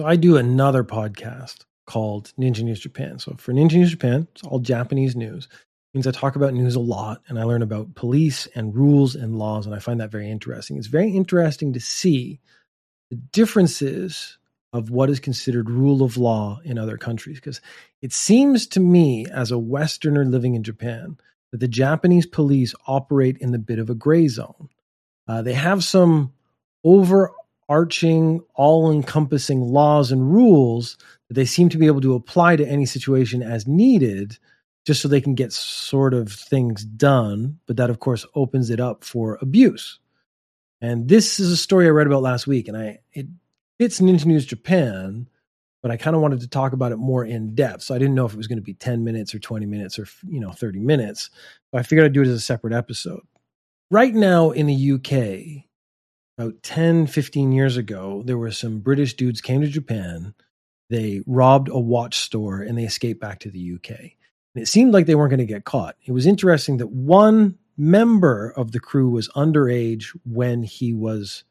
So I do another podcast called Ninja News Japan. So for Ninja News Japan, it's all Japanese news. It means I talk about news a lot and I learn about police and rules and laws, and I find that very interesting. It's very interesting to see the differences of what is considered rule of law in other countries. Because it seems to me, as a Westerner living in Japan, that the Japanese police operate in the bit of a gray zone. Uh, they have some overarching, all encompassing laws and rules that they seem to be able to apply to any situation as needed, just so they can get sort of things done. But that, of course, opens it up for abuse. And this is a story I read about last week, and I it fits Ninja News Japan, but I kind of wanted to talk about it more in depth. So I didn't know if it was going to be 10 minutes or 20 minutes or you know 30 minutes. So I figured I'd do it as a separate episode. Right now in the UK, about 10, 15 years ago, there were some British dudes came to Japan. They robbed a watch store and they escaped back to the UK. And it seemed like they weren't going to get caught. It was interesting that one member of the crew was underage when he was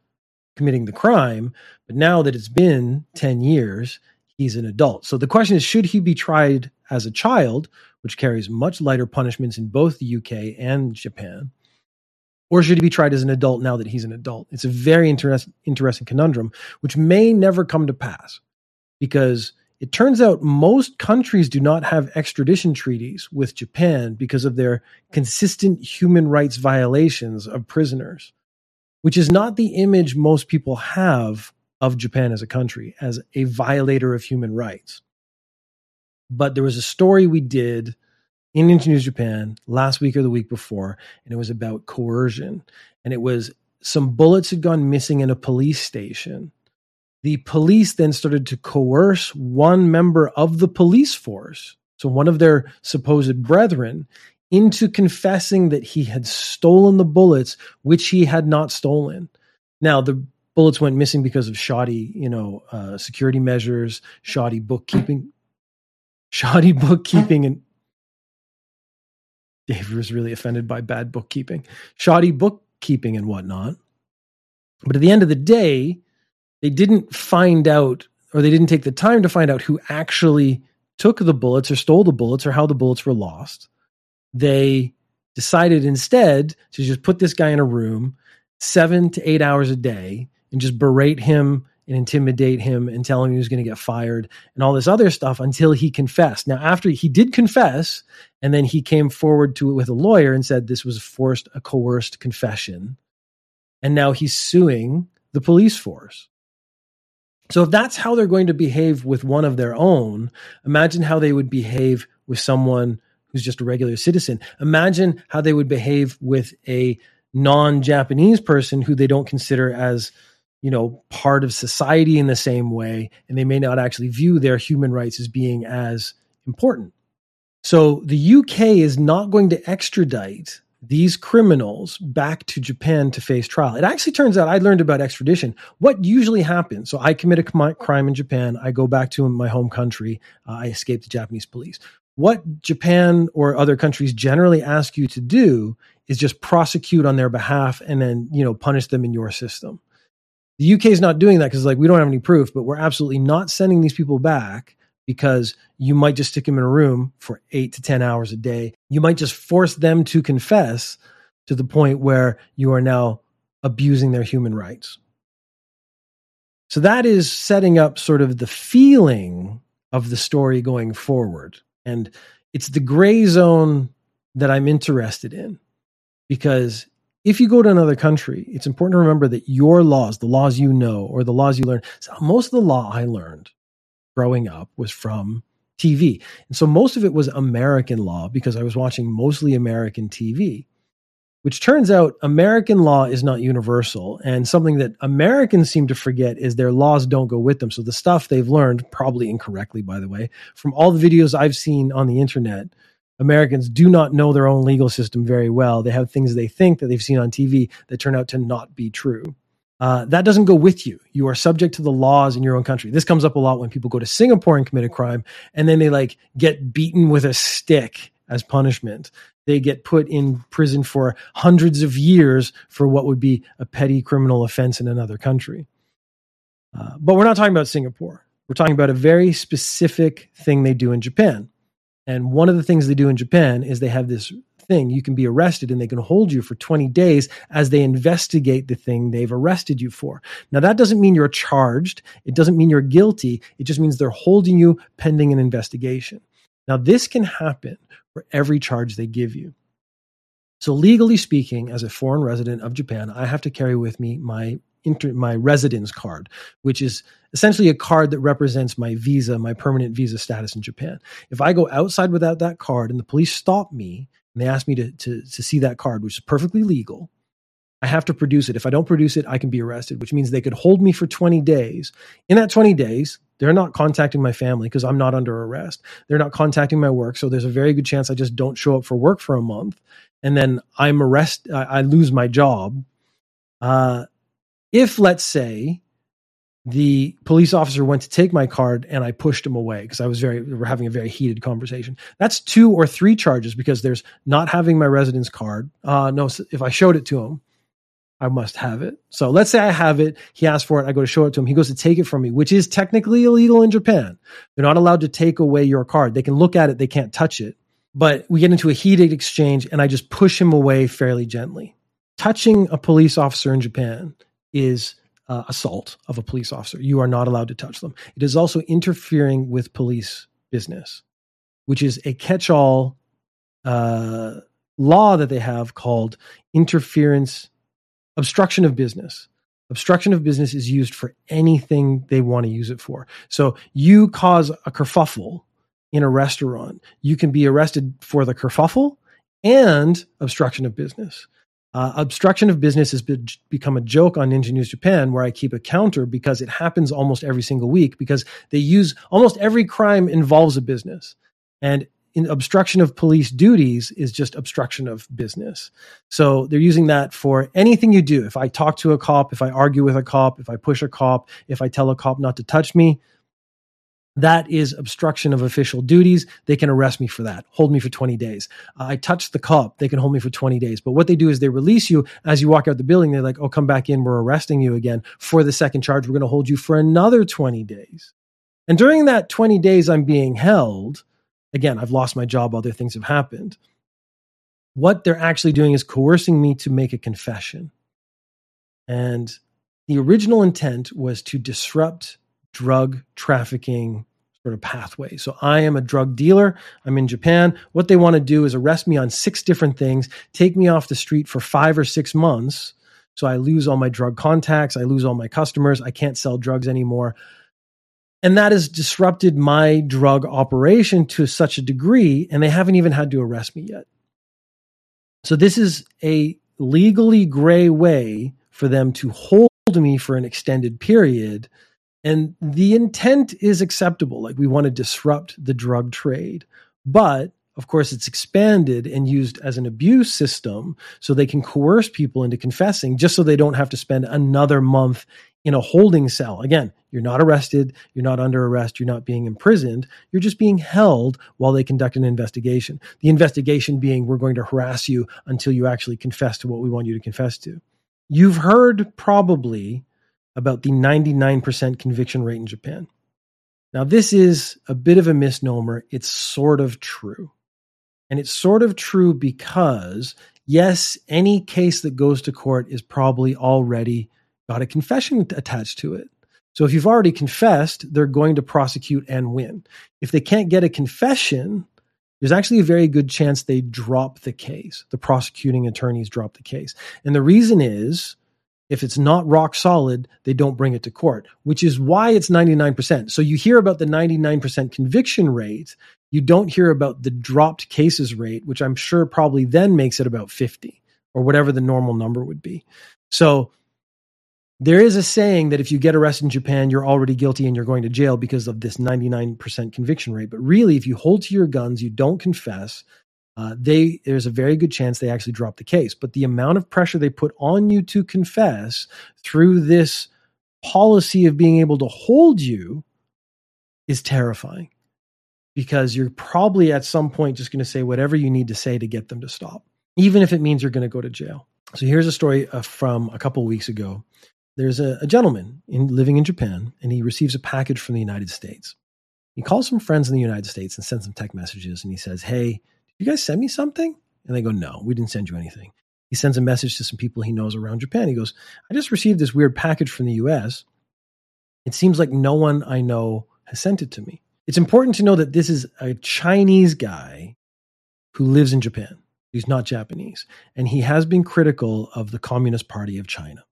committing the crime, but now that it's been 10 years, he's an adult. So the question is should he be tried as a child, which carries much lighter punishments in both the UK and Japan? Or should he be tried as an adult now that he's an adult? It's a very interest, interesting conundrum, which may never come to pass because it turns out most countries do not have extradition treaties with Japan because of their consistent human rights violations of prisoners, which is not the image most people have of Japan as a country, as a violator of human rights. But there was a story we did in Ninja News Japan last week or the week before, and it was about coercion. And it was some bullets had gone missing in a police station. The police then started to coerce one member of the police force, so one of their supposed brethren, into confessing that he had stolen the bullets, which he had not stolen. Now, the bullets went missing because of shoddy, you know, uh, security measures, shoddy bookkeeping, shoddy bookkeeping, and Dave was really offended by bad bookkeeping, shoddy bookkeeping, and whatnot. But at the end of the day, they didn't find out, or they didn't take the time to find out who actually took the bullets or stole the bullets or how the bullets were lost. They decided instead to just put this guy in a room seven to eight hours a day and just berate him and intimidate him and tell him he was going to get fired and all this other stuff until he confessed. Now, after he did confess, and then he came forward to it with a lawyer and said this was forced, a coerced confession. And now he's suing the police force. So if that's how they're going to behave with one of their own, imagine how they would behave with someone who's just a regular citizen. Imagine how they would behave with a non-Japanese person who they don't consider as you know part of society in the same way and they may not actually view their human rights as being as important so the UK is not going to extradite these criminals back to Japan to face trial. It actually turns out I learned about extradition. What usually happens? So I commit a crime in Japan. I go back to my home country. Uh, I escape the Japanese police. What Japan or other countries generally ask you to do is just prosecute on their behalf and then you know punish them in your system. The UK is not doing that because like we don't have any proof, but we're absolutely not sending these people back because you might just stick them in a room for eight to 10 hours a day. You might just force them to confess to the point where you are now abusing their human rights. So that is setting up sort of the feeling of the story going forward. And it's the gray zone that I'm interested in because if you go to another country, it's important to remember that your laws, the laws you know or the laws you learn, so most of the law I learned growing up was from TV. And so most of it was American law because I was watching mostly American TV, which turns out American law is not universal. And something that Americans seem to forget is their laws don't go with them. So the stuff they've learned, probably incorrectly, by the way, from all the videos I've seen on the internet Americans do not know their own legal system very well. They have things they think that they've seen on TV that turn out to not be true. Uh, that doesn't go with you. You are subject to the laws in your own country. This comes up a lot when people go to Singapore and commit a crime, and then they like get beaten with a stick as punishment. They get put in prison for hundreds of years for what would be a petty criminal offense in another country. Uh, but we're not talking about Singapore. We're talking about a very specific thing they do in Japan. And one of the things they do in Japan is they have this thing. You can be arrested and they can hold you for 20 days as they investigate the thing they've arrested you for. Now, that doesn't mean you're charged. It doesn't mean you're guilty. It just means they're holding you pending an investigation. Now, this can happen for every charge they give you. So, legally speaking, as a foreign resident of Japan, I have to carry with me my inter- my residence card, which is essentially a card that represents my visa, my permanent visa status in Japan. If I go outside without that card and the police stop me and they ask me to, to, to see that card, which is perfectly legal, I have to produce it. If I don't produce it, I can be arrested, which means they could hold me for 20 days. In that 20 days, they're not contacting my family because I'm not under arrest. They're not contacting my work. So there's a very good chance I just don't show up for work for a month. And then I'm arrested. I, I lose my job. Uh, if let's say the police officer went to take my card and I pushed him away because I was very, we were having a very heated conversation. That's two or three charges because there's not having my residence card. Uh, no, if I showed it to him, I must have it. So let's say I have it. He asks for it. I go to show it to him. He goes to take it from me, which is technically illegal in Japan. They're not allowed to take away your card. They can look at it. They can't touch it. But we get into a heated exchange and I just push him away fairly gently. Touching a police officer in Japan is uh, assault of a police officer. You are not allowed to touch them. It is also interfering with police business, which is a catch all uh, law that they have called interference, obstruction of business. Obstruction of business is used for anything they want to use it for. So you cause a kerfuffle in a restaurant, you can be arrested for the kerfuffle and obstruction of business. Uh, obstruction of business has be- become a joke on Ninja News Japan, where I keep a counter because it happens almost every single week because they use almost every crime involves a business. And in obstruction of police duties is just obstruction of business. So they're using that for anything you do. If I talk to a cop, if I argue with a cop, if I push a cop, if I tell a cop not to touch me, that is obstruction of official duties. They can arrest me for that, hold me for 20 days. I touched the cop, they can hold me for 20 days. But what they do is they release you as you walk out the building. They're like, oh, come back in. We're arresting you again for the second charge. We're going to hold you for another 20 days. And during that 20 days I'm being held, again, I've lost my job, other things have happened. What they're actually doing is coercing me to make a confession. And the original intent was to disrupt drug trafficking sort of pathway. So I am a drug dealer. I'm in Japan. What they want to do is arrest me on six different things, take me off the street for five or six months. So I lose all my drug contacts. I lose all my customers. I can't sell drugs anymore. And that has disrupted my drug operation to such a degree, and they haven't even had to arrest me yet. So this is a legally gray way for them to hold me for an extended period and the intent is acceptable. Like we want to disrupt the drug trade. But of course, it's expanded and used as an abuse system so they can coerce people into confessing just so they don't have to spend another month in a holding cell. Again, you're not arrested, you're not under arrest, you're not being imprisoned, you're just being held while they conduct an investigation. The investigation being, we're going to harass you until you actually confess to what we want you to confess to. You've heard probably about the 99% conviction rate in Japan. Now, this is a bit of a misnomer. It's sort of true. And it's sort of true because, yes, any case that goes to court is probably already got a confession attached to it. So if you've already confessed, they're going to prosecute and win. If they can't get a confession, there's actually a very good chance they drop the case. The prosecuting attorneys drop the case. And the reason is if it's not rock solid, they don't bring it to court, which is why it's 99%. So you hear about the 99% conviction rate. You don't hear about the dropped cases rate, which I'm sure probably then makes it about 50 or whatever the normal number would be. So there is a saying that if you get arrested in Japan, you're already guilty and you're going to jail because of this 99% conviction rate. But really, if you hold to your guns, you don't confess, uh, they there's a very good chance they actually drop the case. But the amount of pressure they put on you to confess through this policy of being able to hold you is terrifying because you're probably at some point just going to say whatever you need to say to get them to stop, even if it means you're going to go to jail. So here's a story uh, from a couple weeks ago. there's a, a gentleman in, living in Japan, and he receives a package from the United States. He calls some friends in the United States and sends them text messages, and he says, "Hey, you guys send me something?" And they go, "No, we didn't send you anything." He sends a message to some people he knows around Japan. He goes, "I just received this weird package from the U.S. It seems like no one I know has sent it to me." It's important to know that this is a Chinese guy who lives in Japan. He's not Japanese. And he has been critical of the Communist Party of China.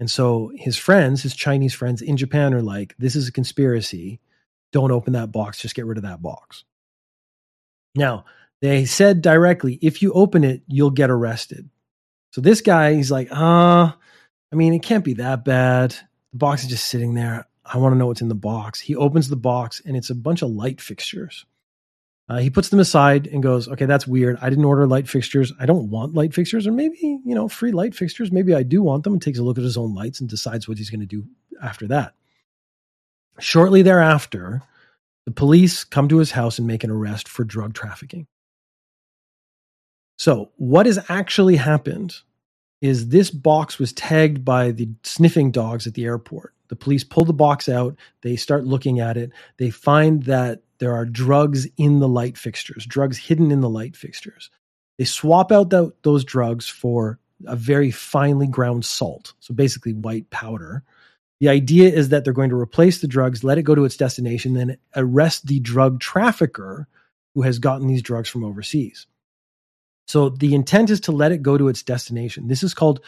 And so his friends, his Chinese friends in Japan, are like, this is a conspiracy. Don't open that box. Just get rid of that box. Now, they said directly, if you open it, you'll get arrested. So this guy, he's like, ah, uh, I mean, it can't be that bad. The box is just sitting there. I want to know what's in the box. He opens the box and it's a bunch of light fixtures. Uh, he puts them aside and goes, okay, that's weird. I didn't order light fixtures. I don't want light fixtures, or maybe, you know, free light fixtures. Maybe I do want them and takes a look at his own lights and decides what he's going to do after that. Shortly thereafter, the police come to his house and make an arrest for drug trafficking. So, what has actually happened is this box was tagged by the sniffing dogs at the airport. The police pull the box out, they start looking at it, they find that there are drugs in the light fixtures, drugs hidden in the light fixtures. They swap out the, those drugs for a very finely ground salt, so basically white powder. The idea is that they're going to replace the drugs, let it go to its destination, then arrest the drug trafficker who has gotten these drugs from overseas. So the intent is to let it go to its destination. This is called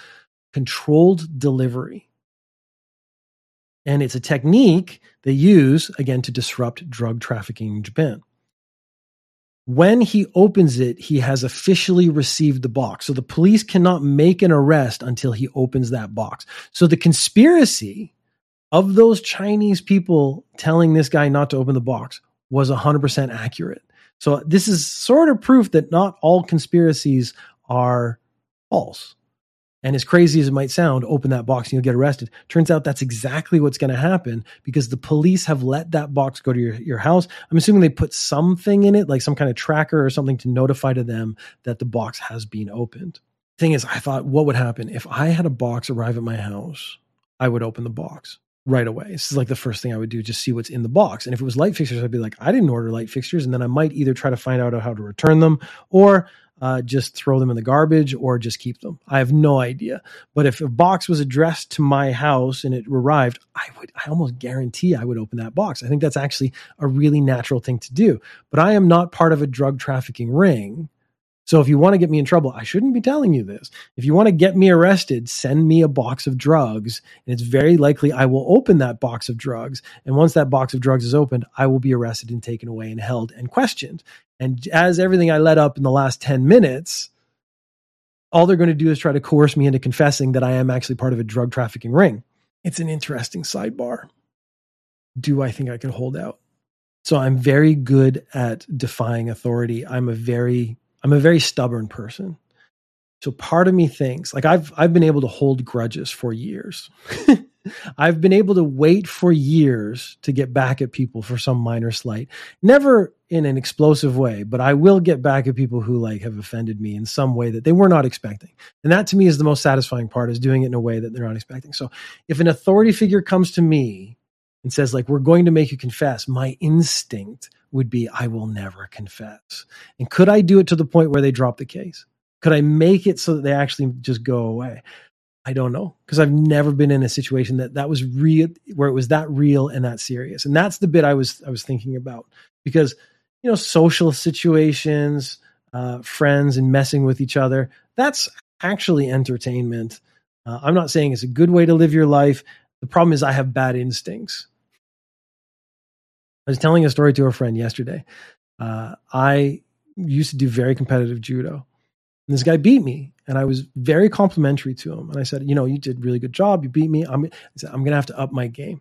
controlled delivery. And it's a technique they use, again, to disrupt drug trafficking in Japan. When he opens it, he has officially received the box. So the police cannot make an arrest until he opens that box. So the conspiracy of those Chinese people telling this guy not to open the box was 100% accurate. So this is sort of proof that not all conspiracies are false. And as crazy as it might sound, open that box and you'll get arrested. Turns out that's exactly what's going to happen because the police have let that box go to your, your house. I'm assuming they put something in it, like some kind of tracker or something to notify to them that the box has been opened. Thing is, I thought, what would happen if I had a box arrive at my house? I would open the box right away. This is like the first thing I would do, just see what's in the box. And if it was light fixtures, I'd be like, I didn't order light fixtures. And then I might either try to find out how to return them or uh, just throw them in the garbage or just keep them. I have no idea. But if a box was addressed to my house and it arrived, I would, I almost guarantee I would open that box. I think that's actually a really natural thing to do. But I am not part of a drug trafficking ring. So if you want to get me in trouble, I shouldn't be telling you this. If you want to get me arrested, send me a box of drugs. And it's very likely I will open that box of drugs. And once that box of drugs is opened, I will be arrested and taken away and held and questioned. And as everything I let up in the last 10 minutes, all they're going to do is try to coerce me into confessing that I am actually part of a drug trafficking ring. It's an interesting sidebar. Do I think I can hold out? So I'm very good at defying authority. I'm a very I'm a very stubborn person. So part of me thinks like I've I've been able to hold grudges for years. I've been able to wait for years to get back at people for some minor slight. Never in an explosive way, but I will get back at people who like have offended me in some way that they were not expecting. And that to me is the most satisfying part is doing it in a way that they're not expecting. So if an authority figure comes to me and says like we're going to make you confess, my instinct would be I will never confess. And could I do it to the point where they drop the case? Could I make it so that they actually just go away? I don't know because I've never been in a situation that that was real where it was that real and that serious. And that's the bit I was I was thinking about because you know social situations, uh, friends, and messing with each other. That's actually entertainment. Uh, I'm not saying it's a good way to live your life. The problem is I have bad instincts. I was telling a story to a friend yesterday. Uh, I used to do very competitive judo. And this guy beat me, and I was very complimentary to him. And I said, "You know, you did a really good job. You beat me. I'm, said, I'm going to have to up my game."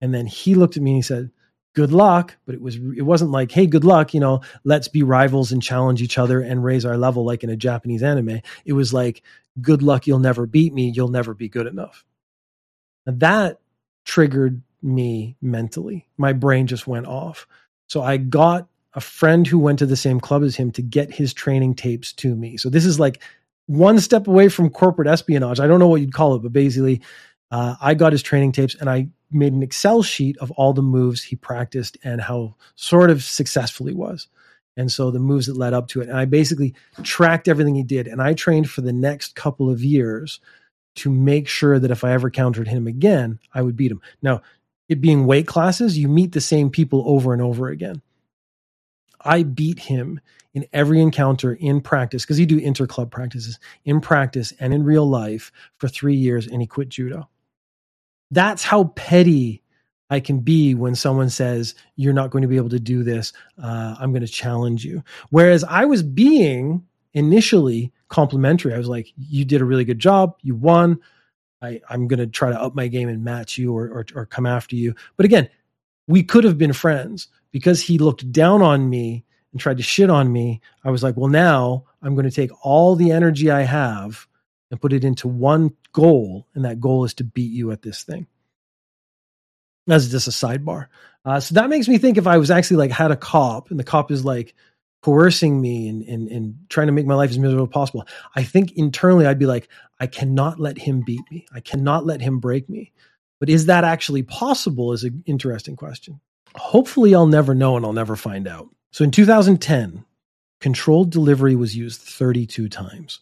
And then he looked at me and he said, "Good luck." But it was it wasn't like, "Hey, good luck." You know, let's be rivals and challenge each other and raise our level like in a Japanese anime. It was like, "Good luck. You'll never beat me. You'll never be good enough." Now that triggered me mentally. My brain just went off. So I got a friend who went to the same club as him to get his training tapes to me. So this is like one step away from corporate espionage. I don't know what you'd call it, but basically, Uh, I got his training tapes and I made an Excel sheet of all the moves he practiced and how sort of successful he was. And so the moves that led up to it. And I basically tracked everything he did. And I trained for the next couple of years to make sure that if I ever countered him again, I would beat him. Now, it being weight classes, you meet the same people over and over again. I beat him in every encounter in practice because he do inter club practices in practice and in real life for three years, and he quit judo. That's how petty I can be when someone says you're not going to be able to do this. Uh, I'm going to challenge you. Whereas I was being initially complimentary. I was like, "You did a really good job. You won. I, am going to try to up my game and match you or, or, or come after you." But again, we could have been friends because he looked down on me and tried to shit on me, I was like, well, now I'm going to take all the energy I have and put it into one goal. And that goal is to beat you at this thing. That's just a sidebar. Uh, so that makes me think if I was actually like had a cop and the cop is like coercing me and, and, and trying to make my life as miserable as possible, I think internally I'd be like, I cannot let him beat me. I cannot let him break me. But is that actually possible is an interesting question. Hopefully I'll never know and I'll never find out. So in 2010, controlled delivery was used 32 times.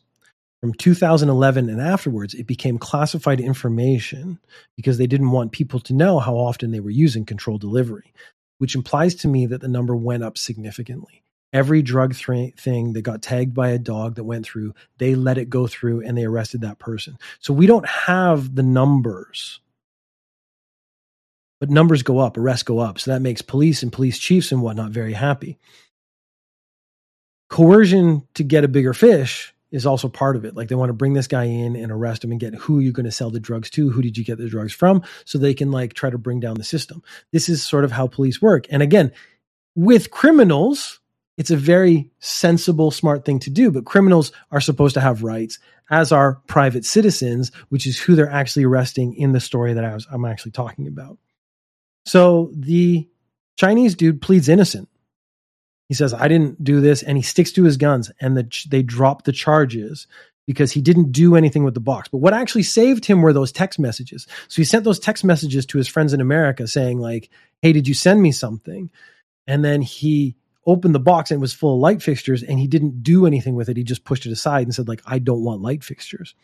From 2011 and afterwards, it became classified information because they didn't want people to know how often they were using controlled delivery, which implies to me that the number went up significantly. Every drug th- thing that got tagged by a dog that went through, they let it go through and they arrested that person. So we don't have the numbers but numbers go up, arrests go up. So that makes police and police chiefs and whatnot very happy. Coercion to get a bigger fish is also part of it. Like they want to bring this guy in and arrest him and get who you're going to sell the drugs to, who did you get the drugs from, so they can like try to bring down the system. This is sort of how police work. And again, with criminals, it's a very sensible, smart thing to do. But criminals are supposed to have rights, as are private citizens, which is who they're actually arresting in the story that I was I'm actually talking about. So the Chinese dude pleads innocent. He says, I didn't do this. And he sticks to his guns and the, they drop the charges because he didn't do anything with the box. But what actually saved him were those text messages. So he sent those text messages to his friends in America saying, like, hey, did you send me something? And then he opened the box and it was full of light fixtures and he didn't do anything with it. He just pushed it aside and said, like, I don't want light fixtures.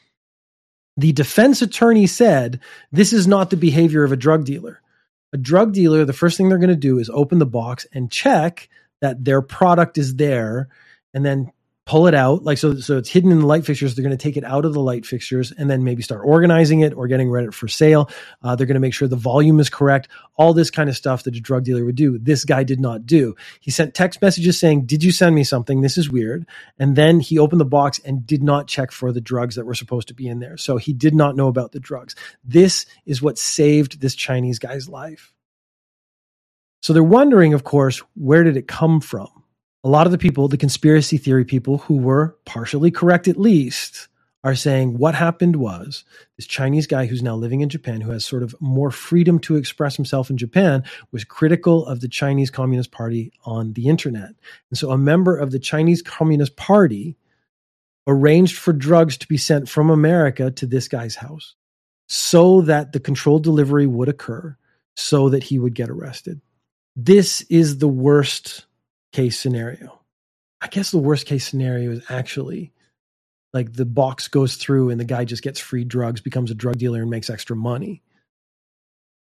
The defense attorney said, this is not the behavior of a drug dealer a drug dealer, the first thing they're going to do is open the box and check that their product is there and then pull it out like so so it's hidden in the light fixtures. They're going to take it out of the light fixtures and then maybe start organizing it or getting ready for sale. Uh, they're going to make sure the volume is correct all this kind of stuff that a drug dealer would do. This guy did not do. He sent text messages saying did you send me something? This is weird. And then he opened the box and did not check for the drugs that were supposed to be in there. So he did not know about the drugs. This is what saved this chinese guy's life. So they're wondering of course where did it come from a lot of the people, the conspiracy theory people who were partially correct at least, are saying what happened was this Chinese guy who's now living in Japan, who has sort of more freedom to express himself in Japan, was critical of the Chinese Communist Party on the internet. And so a member of the Chinese Communist Party arranged for drugs to be sent from America to this guy's house so that the controlled delivery would occur, so that he would get arrested. This is the worst case scenario. I guess the worst case scenario is actually like the box goes through and the guy just gets free drugs, becomes a drug dealer, and makes extra money.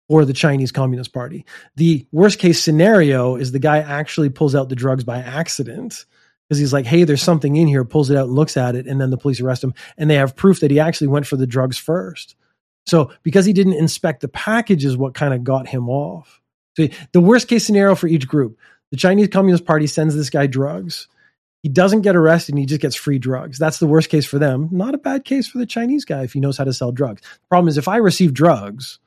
Or the Chinese Communist Party. The worst case scenario is the guy actually pulls out the drugs by accident because he's like, hey, there's something in here, pulls it out looks at it, and then the police arrest him. And they have proof that he actually went for the drugs first. So because he didn't inspect the package is what kind of got him off. So the worst case scenario for each group the Chinese Communist Party sends this guy drugs. He doesn't get arrested and he just gets free drugs. That's the worst case for them. Not a bad case for the Chinese guy if he knows how to sell drugs. The problem is if I receive drugs,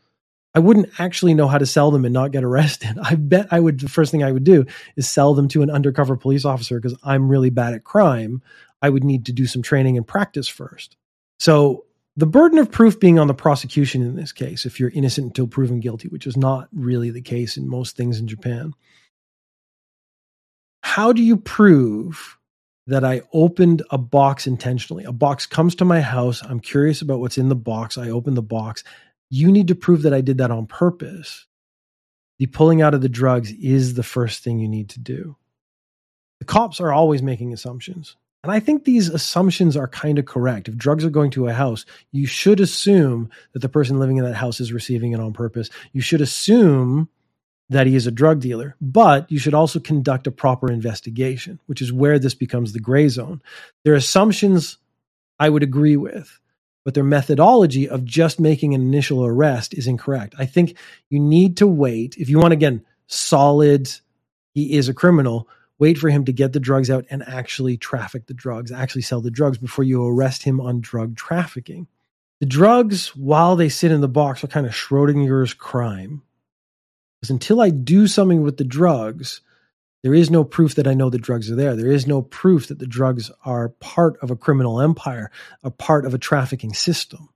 I wouldn't actually know how to sell them and not get arrested. I bet I would, the first thing I would do is sell them to an undercover police officer because I'm really bad at crime. I would need to do some training and practice first. So the burden of proof being on the prosecution in this case, if you're innocent until proven guilty, which is not really the case in most things in Japan how do you prove that I opened a box intentionally? A box comes to my house. I'm curious about what's in the box. I open the box. you need to prove that I did that on purpose. The pulling out of the drugs is the first thing you need to do. The cops are always making assumptions. And I think these assumptions are kind of correct. If drugs are going to a house, you should assume that the person living in that house is receiving it on purpose. You should assume that he is a drug dealer, but you should also conduct a proper investigation, which is where this becomes the gray zone. Their assumptions I would agree with, but their methodology of just making an initial arrest is incorrect. I think you need to wait. If you want, again, solid, he is a criminal, wait for him to get the drugs out and actually traffic the drugs, actually sell the drugs before you arrest him on drug trafficking. The drugs, while they sit in the box, are kind of Schrodinger's crime. Because until I do something with the drugs, there is no proof that I know the drugs are there. There is no proof that the drugs are part of a criminal empire, a part of a trafficking system.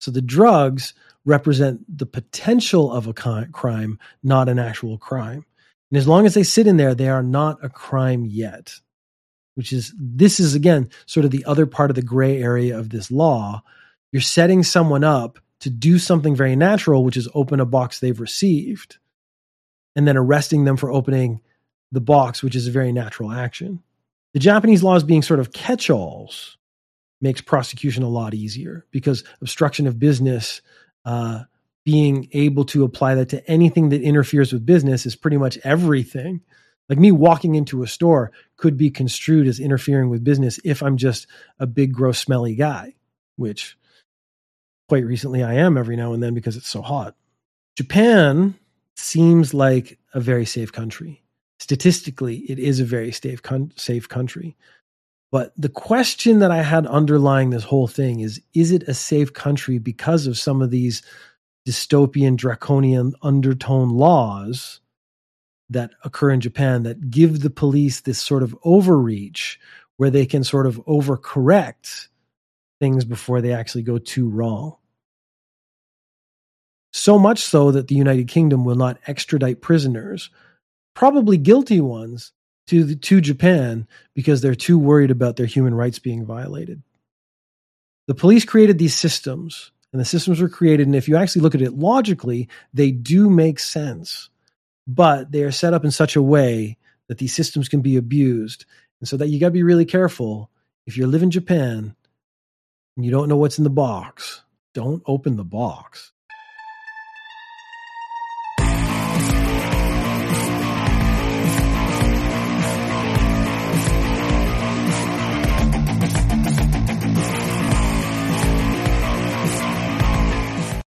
So the drugs represent the potential of a crime, not an actual crime. And as long as they sit in there, they are not a crime yet, which is, this is again, sort of the other part of the gray area of this law. You're setting someone up to do something very natural, which is open a box they've received, and then arresting them for opening the box, which is a very natural action. The Japanese laws being sort of catch alls makes prosecution a lot easier because obstruction of business uh, being able to apply that to anything that interferes with business is pretty much everything. Like me walking into a store could be construed as interfering with business if I'm just a big, gross, smelly guy, which quite recently I am every now and then because it's so hot. Japan seems like a very safe country. Statistically, it is a very safe, safe country. But the question that I had underlying this whole thing is is it a safe country because of some of these dystopian, draconian undertone laws that occur in Japan that give the police this sort of overreach where they can sort of overcorrect things before they actually go too wrong. So much so that the United Kingdom will not extradite prisoners, probably guilty ones, to, the, to Japan because they're too worried about their human rights being violated. The police created these systems and the systems were created. And if you actually look at it logically, they do make sense, but they are set up in such a way that these systems can be abused. And so that you got to be really careful. If you live in Japan and you don't know what's in the box, don't open the box.